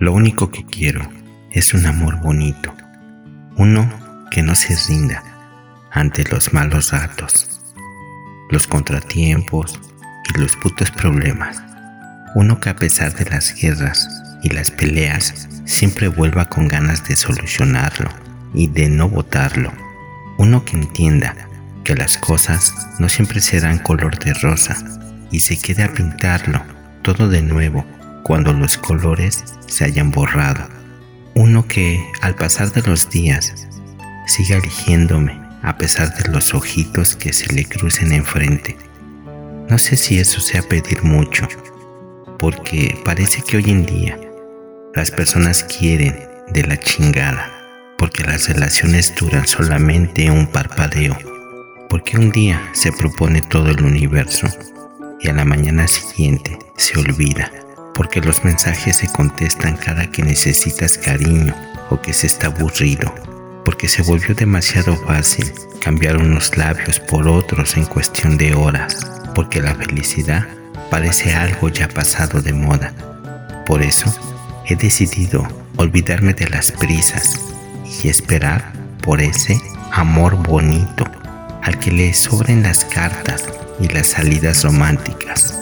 Lo único que quiero es un amor bonito, uno que no se rinda ante los malos ratos, los contratiempos y los putos problemas. Uno que a pesar de las guerras y las peleas siempre vuelva con ganas de solucionarlo y de no votarlo. Uno que entienda que las cosas no siempre serán color de rosa y se quede a pintarlo todo de nuevo cuando los colores se hayan borrado. Uno que al pasar de los días siga eligiéndome a pesar de los ojitos que se le crucen enfrente. No sé si eso sea pedir mucho, porque parece que hoy en día las personas quieren de la chingada, porque las relaciones duran solamente un parpadeo, porque un día se propone todo el universo y a la mañana siguiente se olvida, porque los mensajes se contestan cada que necesitas cariño o que se está aburrido porque se volvió demasiado fácil cambiar unos labios por otros en cuestión de horas, porque la felicidad parece algo ya pasado de moda. Por eso he decidido olvidarme de las prisas y esperar por ese amor bonito al que le sobren las cartas y las salidas románticas,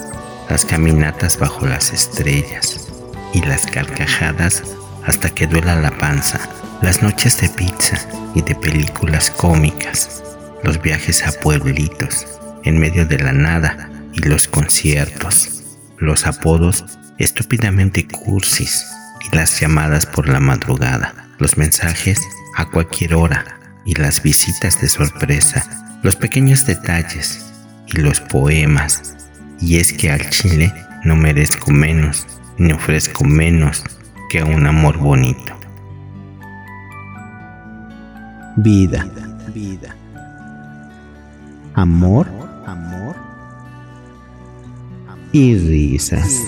las caminatas bajo las estrellas y las carcajadas hasta que duela la panza las noches de pizza y de películas cómicas, los viajes a pueblitos en medio de la nada y los conciertos, los apodos estúpidamente cursis y las llamadas por la madrugada, los mensajes a cualquier hora y las visitas de sorpresa, los pequeños detalles y los poemas. Y es que al chile no merezco menos ni ofrezco menos que un amor bonito vida, vida. Amor, amor y risas.